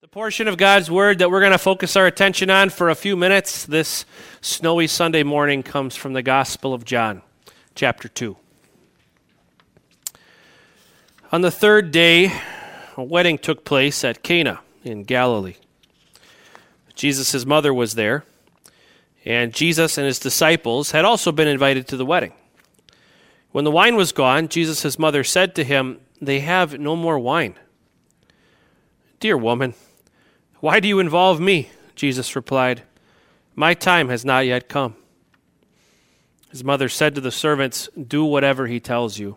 The portion of God's Word that we're going to focus our attention on for a few minutes this snowy Sunday morning comes from the Gospel of John, chapter 2. On the third day, a wedding took place at Cana in Galilee. Jesus' mother was there, and Jesus and his disciples had also been invited to the wedding. When the wine was gone, Jesus' mother said to him, They have no more wine. Dear woman, why do you involve me? Jesus replied, My time has not yet come. His mother said to the servants, Do whatever he tells you.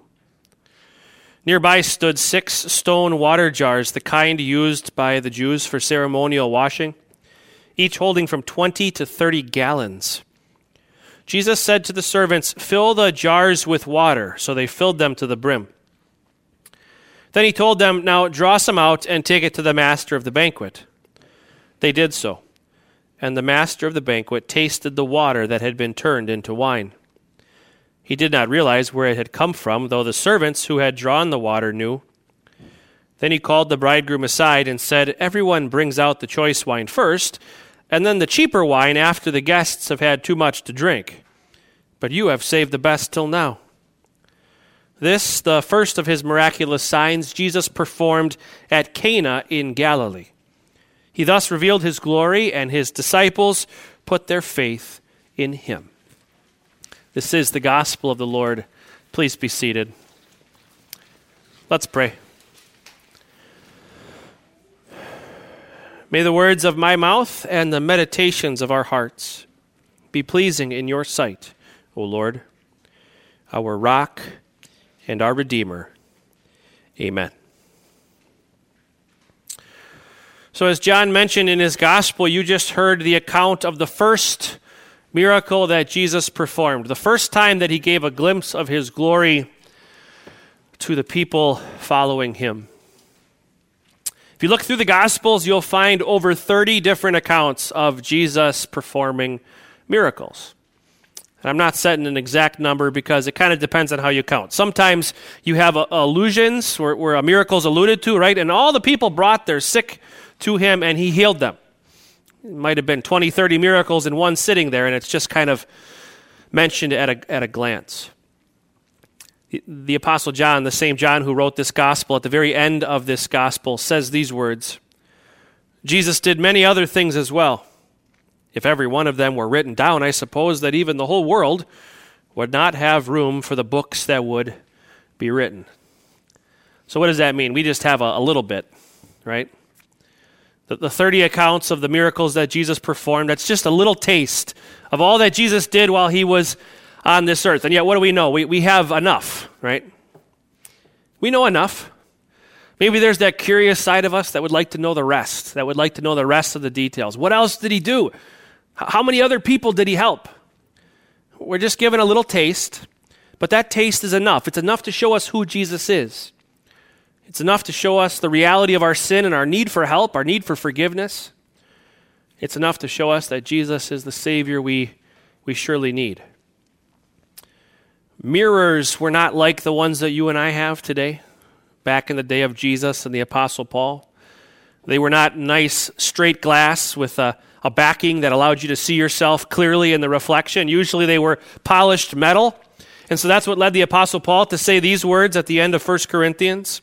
Nearby stood six stone water jars, the kind used by the Jews for ceremonial washing, each holding from 20 to 30 gallons. Jesus said to the servants, Fill the jars with water. So they filled them to the brim. Then he told them, Now draw some out and take it to the master of the banquet. They did so, and the master of the banquet tasted the water that had been turned into wine. He did not realize where it had come from, though the servants who had drawn the water knew. Then he called the bridegroom aside and said, Everyone brings out the choice wine first, and then the cheaper wine after the guests have had too much to drink. But you have saved the best till now. This, the first of his miraculous signs, Jesus performed at Cana in Galilee he thus revealed his glory, and his disciples put their faith in him. This is the gospel of the Lord. Please be seated. Let's pray. May the words of my mouth and the meditations of our hearts be pleasing in your sight, O Lord, our rock and our Redeemer. Amen. So, as John mentioned in his gospel, you just heard the account of the first miracle that Jesus performed, the first time that he gave a glimpse of his glory to the people following him. If you look through the Gospels, you'll find over 30 different accounts of Jesus performing miracles. And I'm not setting an exact number because it kind of depends on how you count. Sometimes you have allusions where, where a miracle is alluded to, right? And all the people brought their sick to him and he healed them. It might have been 20, 30 miracles in one sitting there, and it's just kind of mentioned at a, at a glance. The Apostle John, the same John who wrote this gospel, at the very end of this gospel, says these words Jesus did many other things as well. If every one of them were written down, I suppose that even the whole world would not have room for the books that would be written. So, what does that mean? We just have a, a little bit, right? The, the 30 accounts of the miracles that Jesus performed, that's just a little taste of all that Jesus did while he was on this earth. And yet, what do we know? We, we have enough, right? We know enough. Maybe there's that curious side of us that would like to know the rest, that would like to know the rest of the details. What else did he do? How many other people did he help? We're just given a little taste, but that taste is enough. It's enough to show us who Jesus is. It's enough to show us the reality of our sin and our need for help, our need for forgiveness. It's enough to show us that Jesus is the Savior we, we surely need. Mirrors were not like the ones that you and I have today, back in the day of Jesus and the Apostle Paul. They were not nice, straight glass with a, a backing that allowed you to see yourself clearly in the reflection. Usually they were polished metal. And so that's what led the Apostle Paul to say these words at the end of 1 Corinthians.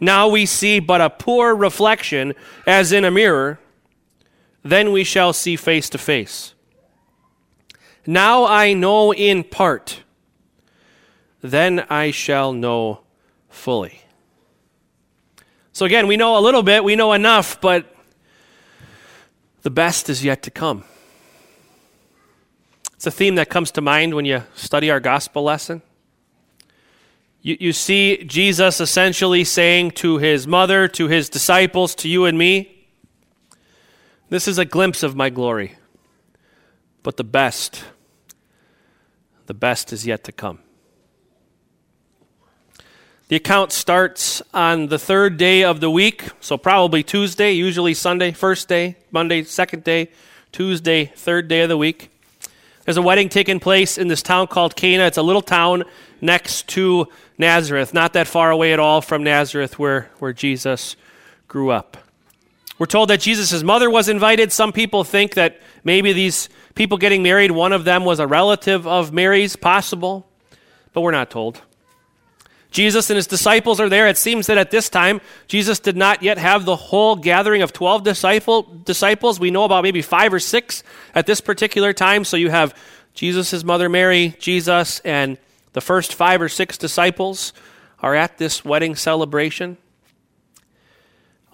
Now we see but a poor reflection as in a mirror, then we shall see face to face. Now I know in part, then I shall know fully. So again, we know a little bit, we know enough, but the best is yet to come. It's a theme that comes to mind when you study our gospel lesson. You, you see Jesus essentially saying to his mother, to his disciples, to you and me, This is a glimpse of my glory. But the best, the best is yet to come. The account starts on the third day of the week, so probably Tuesday, usually Sunday, first day, Monday, second day, Tuesday, third day of the week. There's a wedding taking place in this town called Cana. It's a little town next to Nazareth, not that far away at all from Nazareth where, where Jesus grew up. We're told that Jesus' mother was invited. Some people think that maybe these people getting married, one of them was a relative of Mary's, possible, but we're not told. Jesus and his disciples are there. It seems that at this time, Jesus did not yet have the whole gathering of 12 disciple, disciples. We know about maybe five or six at this particular time. So you have Jesus' mother Mary, Jesus, and the first five or six disciples are at this wedding celebration.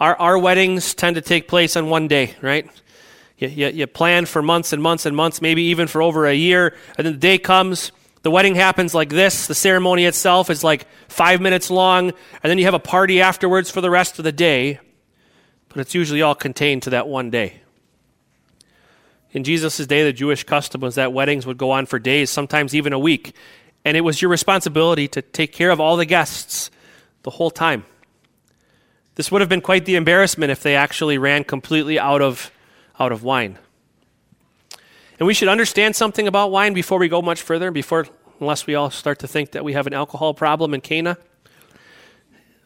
Our, our weddings tend to take place on one day, right? You, you, you plan for months and months and months, maybe even for over a year, and then the day comes. The wedding happens like this. The ceremony itself is like five minutes long, and then you have a party afterwards for the rest of the day, but it's usually all contained to that one day. In Jesus' day, the Jewish custom was that weddings would go on for days, sometimes even a week, and it was your responsibility to take care of all the guests the whole time. This would have been quite the embarrassment if they actually ran completely out of, out of wine. And we should understand something about wine before we go much further, before, unless we all start to think that we have an alcohol problem in Cana.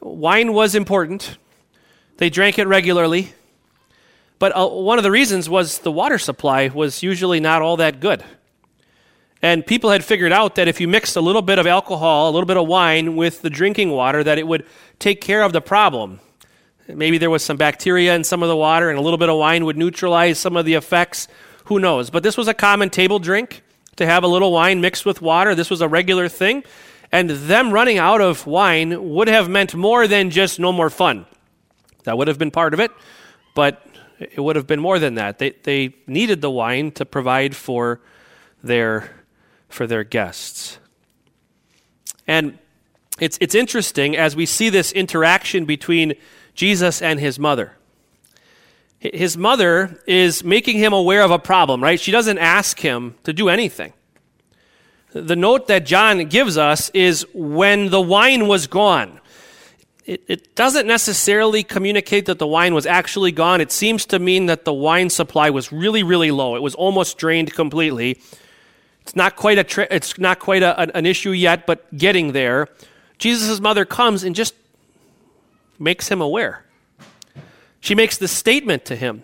Wine was important. They drank it regularly. But uh, one of the reasons was the water supply was usually not all that good. And people had figured out that if you mixed a little bit of alcohol, a little bit of wine with the drinking water, that it would take care of the problem. Maybe there was some bacteria in some of the water, and a little bit of wine would neutralize some of the effects. Who knows? But this was a common table drink to have a little wine mixed with water. This was a regular thing. And them running out of wine would have meant more than just no more fun. That would have been part of it, but it would have been more than that. They, they needed the wine to provide for their, for their guests. And it's, it's interesting as we see this interaction between Jesus and his mother. His mother is making him aware of a problem, right? She doesn't ask him to do anything. The note that John gives us is when the wine was gone. It, it, doesn't necessarily communicate that the wine was actually gone. It seems to mean that the wine supply was really, really low. It was almost drained completely. It's not quite a tri- it's not quite a, an issue yet, but getting there. Jesus' mother comes and just makes him aware. She makes the statement to him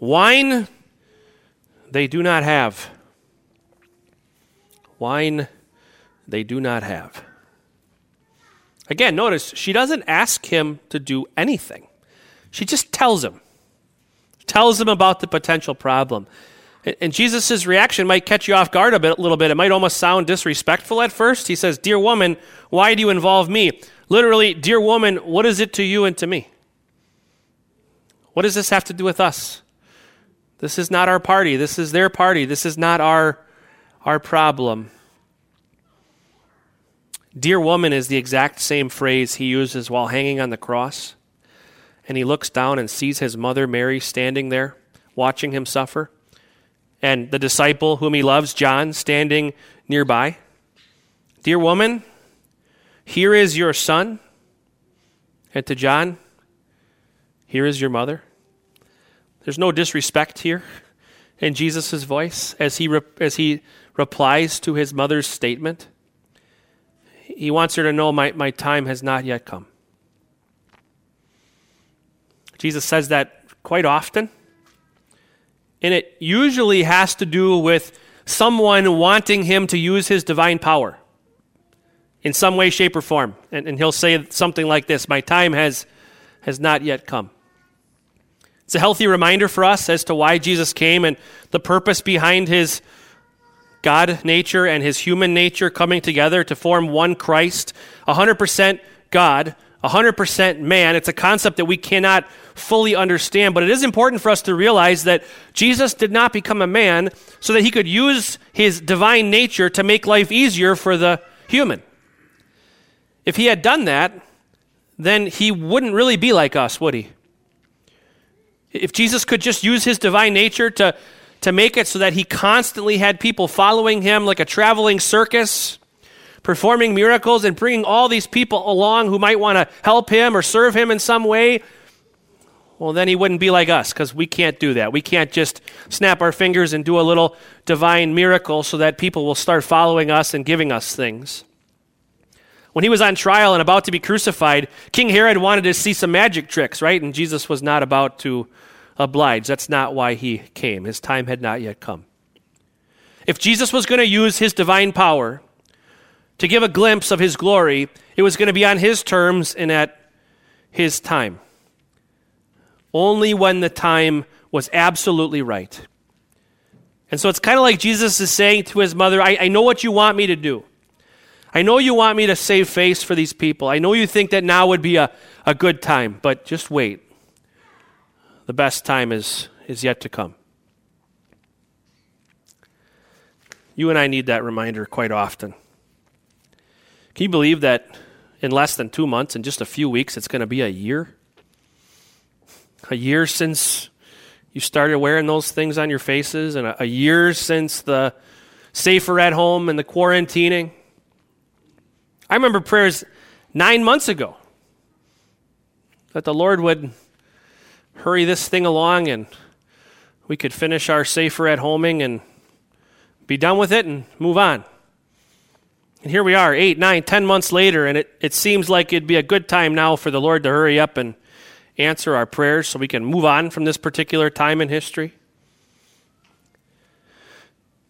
Wine they do not have. Wine they do not have. Again, notice she doesn't ask him to do anything. She just tells him. Tells him about the potential problem. And Jesus' reaction might catch you off guard a bit, a little bit. It might almost sound disrespectful at first. He says, Dear woman, why do you involve me? Literally, dear woman, what is it to you and to me? What does this have to do with us? This is not our party. This is their party. This is not our, our problem. Dear woman is the exact same phrase he uses while hanging on the cross. And he looks down and sees his mother Mary standing there, watching him suffer, and the disciple whom he loves, John, standing nearby. Dear woman, here is your son. And to John, Here is your mother. There's no disrespect here in Jesus' voice as he, re- as he replies to his mother's statement. He wants her to know, my, my time has not yet come. Jesus says that quite often. And it usually has to do with someone wanting him to use his divine power in some way, shape, or form. And, and he'll say something like this My time has, has not yet come. It's a healthy reminder for us as to why Jesus came and the purpose behind his God nature and his human nature coming together to form one Christ, 100% God, 100% man. It's a concept that we cannot fully understand, but it is important for us to realize that Jesus did not become a man so that he could use his divine nature to make life easier for the human. If he had done that, then he wouldn't really be like us, would he? If Jesus could just use his divine nature to, to make it so that he constantly had people following him like a traveling circus, performing miracles and bringing all these people along who might want to help him or serve him in some way, well, then he wouldn't be like us because we can't do that. We can't just snap our fingers and do a little divine miracle so that people will start following us and giving us things. When he was on trial and about to be crucified, King Herod wanted to see some magic tricks, right? And Jesus was not about to oblige. That's not why he came. His time had not yet come. If Jesus was going to use his divine power to give a glimpse of his glory, it was going to be on his terms and at his time. Only when the time was absolutely right. And so it's kind of like Jesus is saying to his mother, I, I know what you want me to do. I know you want me to save face for these people. I know you think that now would be a, a good time, but just wait. The best time is, is yet to come. You and I need that reminder quite often. Can you believe that in less than two months, in just a few weeks, it's going to be a year? A year since you started wearing those things on your faces, and a, a year since the safer at home and the quarantining. I remember prayers nine months ago that the Lord would hurry this thing along and we could finish our safer at homing and be done with it and move on. And here we are, eight, nine, ten months later, and it, it seems like it'd be a good time now for the Lord to hurry up and answer our prayers so we can move on from this particular time in history.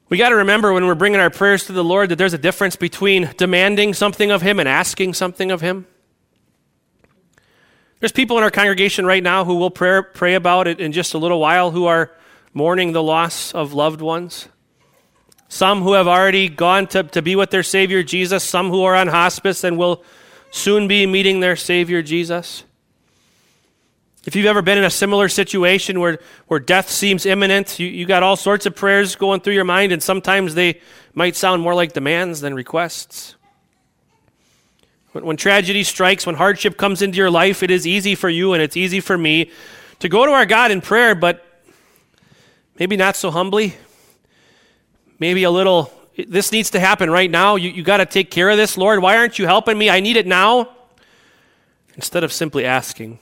We got to remember when we're bringing our prayers to the Lord that there's a difference between demanding something of Him and asking something of Him. There's people in our congregation right now who will pray, pray about it in just a little while who are mourning the loss of loved ones. Some who have already gone to, to be with their Savior Jesus, some who are on hospice and will soon be meeting their Savior Jesus. If you've ever been in a similar situation where, where death seems imminent, you, you got all sorts of prayers going through your mind, and sometimes they might sound more like demands than requests. When, when tragedy strikes, when hardship comes into your life, it is easy for you and it's easy for me to go to our God in prayer, but maybe not so humbly. Maybe a little, this needs to happen right now. You, you got to take care of this, Lord. Why aren't you helping me? I need it now. Instead of simply asking.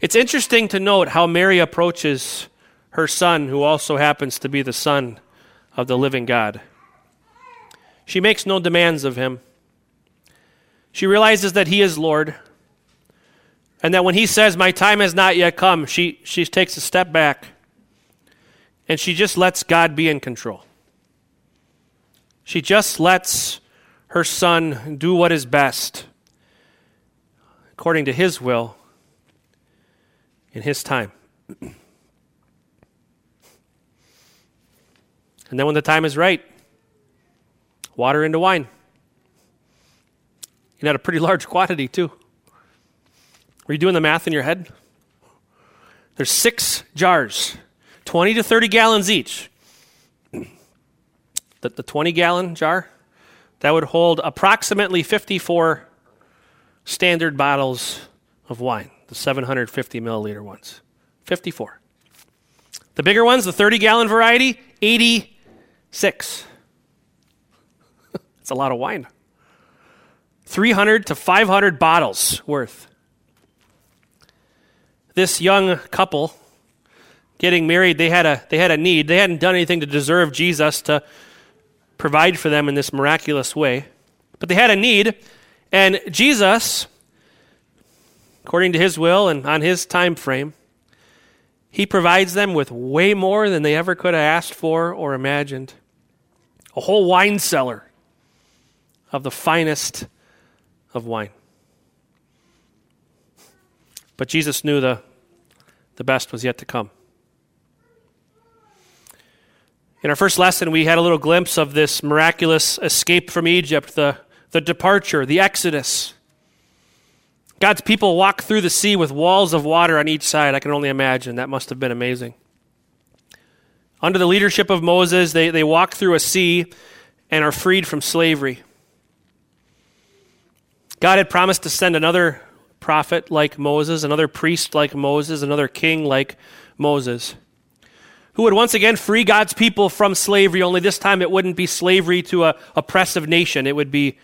It's interesting to note how Mary approaches her son, who also happens to be the son of the living God. She makes no demands of him. She realizes that he is Lord, and that when he says, My time has not yet come, she, she takes a step back and she just lets God be in control. She just lets her son do what is best according to his will in His time. and then when the time is right, water into wine. You had a pretty large quantity, too. Were you doing the math in your head? There's six jars, 20 to 30 gallons each. The, the 20 gallon jar, that would hold approximately 54 standard bottles of wine the 750 milliliter ones. 54. The bigger ones, the 30 gallon variety, 86. It's a lot of wine. 300 to 500 bottles worth. This young couple getting married, they had a they had a need. They hadn't done anything to deserve Jesus to provide for them in this miraculous way. But they had a need, and Jesus according to his will and on his time frame. He provides them with way more than they ever could have asked for or imagined. A whole wine cellar of the finest of wine. But Jesus knew the, the best was yet to come. In our first lesson, we had a little glimpse of this miraculous escape from Egypt, the, the departure, the exodus. God's people walk through the sea with walls of water on each side. I can only imagine. That must have been amazing. Under the leadership of Moses, they, they walk through a sea and are freed from slavery. God had promised to send another prophet like Moses, another priest like Moses, another king like Moses, who would once again free God's people from slavery, only this time it wouldn't be slavery to a oppressive nation, it would be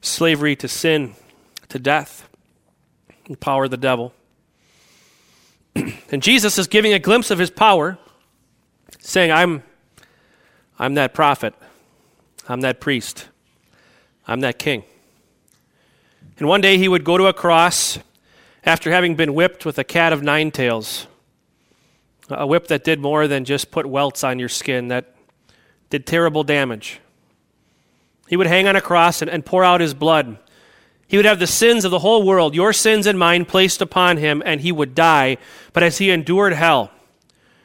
slavery to sin, to death and power of the devil. and Jesus is giving a glimpse of his power, saying, I'm, I'm that prophet, I'm that priest, I'm that king. And one day he would go to a cross after having been whipped with a cat of nine tails, a whip that did more than just put welts on your skin, that did terrible damage. He would hang on a cross and, and pour out his blood. He would have the sins of the whole world, your sins and mine, placed upon him, and he would die. But as he endured hell,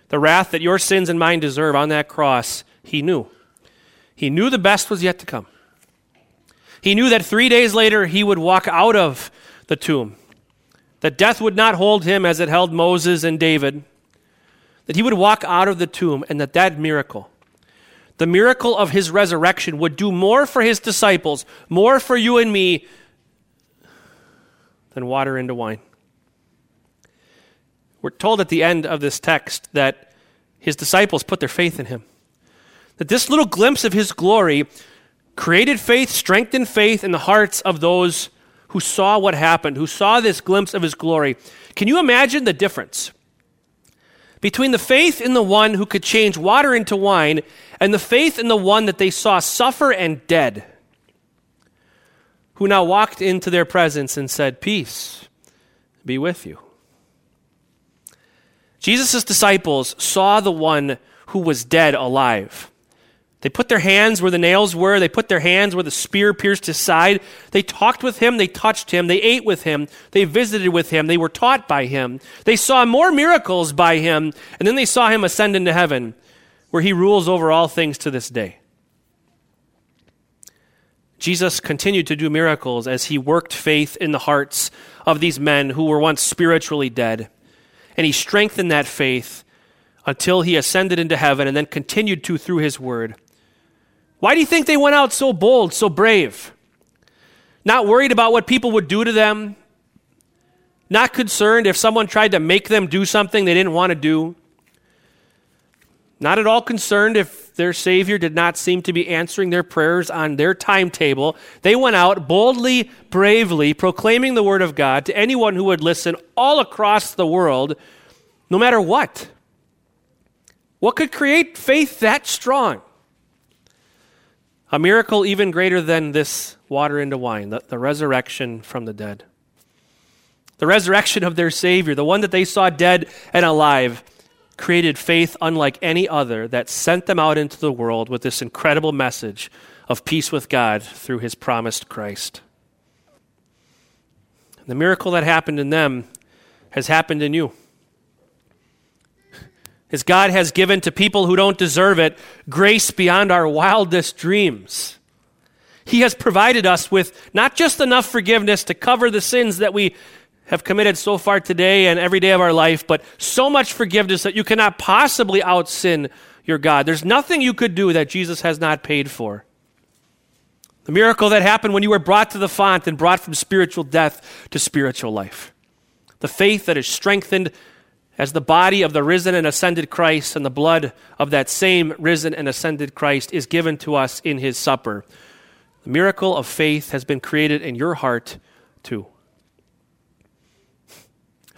the wrath that your sins and mine deserve on that cross, he knew. He knew the best was yet to come. He knew that three days later he would walk out of the tomb, that death would not hold him as it held Moses and David, that he would walk out of the tomb, and that that miracle, the miracle of his resurrection, would do more for his disciples, more for you and me, than water into wine. We're told at the end of this text that his disciples put their faith in him. That this little glimpse of his glory created faith, strengthened faith in the hearts of those who saw what happened, who saw this glimpse of his glory. Can you imagine the difference between the faith in the one who could change water into wine and the faith in the one that they saw suffer and dead, who now walked into their presence and said, Peace be with you? Jesus' disciples saw the one who was dead alive. They put their hands where the nails were. They put their hands where the spear pierced his side. They talked with him. They touched him. They ate with him. They visited with him. They were taught by him. They saw more miracles by him. And then they saw him ascend into heaven, where he rules over all things to this day. Jesus continued to do miracles as he worked faith in the hearts of these men who were once spiritually dead. And he strengthened that faith until he ascended into heaven and then continued to through his word. Why do you think they went out so bold, so brave? Not worried about what people would do to them, not concerned if someone tried to make them do something they didn't want to do, not at all concerned if their Savior did not seem to be answering their prayers on their timetable. They went out boldly, bravely, proclaiming the Word of God to anyone who would listen all across the world, no matter what. What could create faith that strong? A miracle even greater than this water into wine, the, the resurrection from the dead. The resurrection of their Savior, the one that they saw dead and alive, created faith unlike any other that sent them out into the world with this incredible message of peace with God through his promised Christ. The miracle that happened in them has happened in you as God has given to people who don't deserve it grace beyond our wildest dreams. He has provided us with not just enough forgiveness to cover the sins that we have committed so far today and every day of our life, but so much forgiveness that you cannot possibly out sin your God. There's nothing you could do that Jesus has not paid for. The miracle that happened when you were brought to the font and brought from spiritual death to spiritual life. The faith that is strengthened as the body of the risen and ascended Christ and the blood of that same risen and ascended Christ is given to us in his supper. The miracle of faith has been created in your heart too.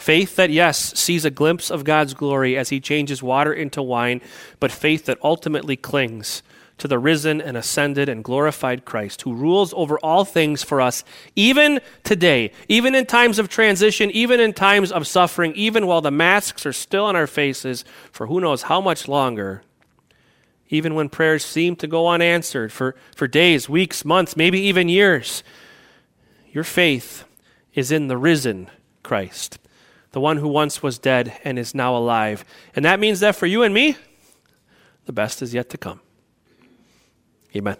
Faith that, yes, sees a glimpse of God's glory as he changes water into wine, but faith that ultimately clings to the risen and ascended and glorified Christ, who rules over all things for us, even today, even in times of transition, even in times of suffering, even while the masks are still on our faces for who knows how much longer, even when prayers seem to go unanswered for, for days, weeks, months, maybe even years. Your faith is in the risen Christ, the one who once was dead and is now alive. And that means that for you and me, the best is yet to come. Amen.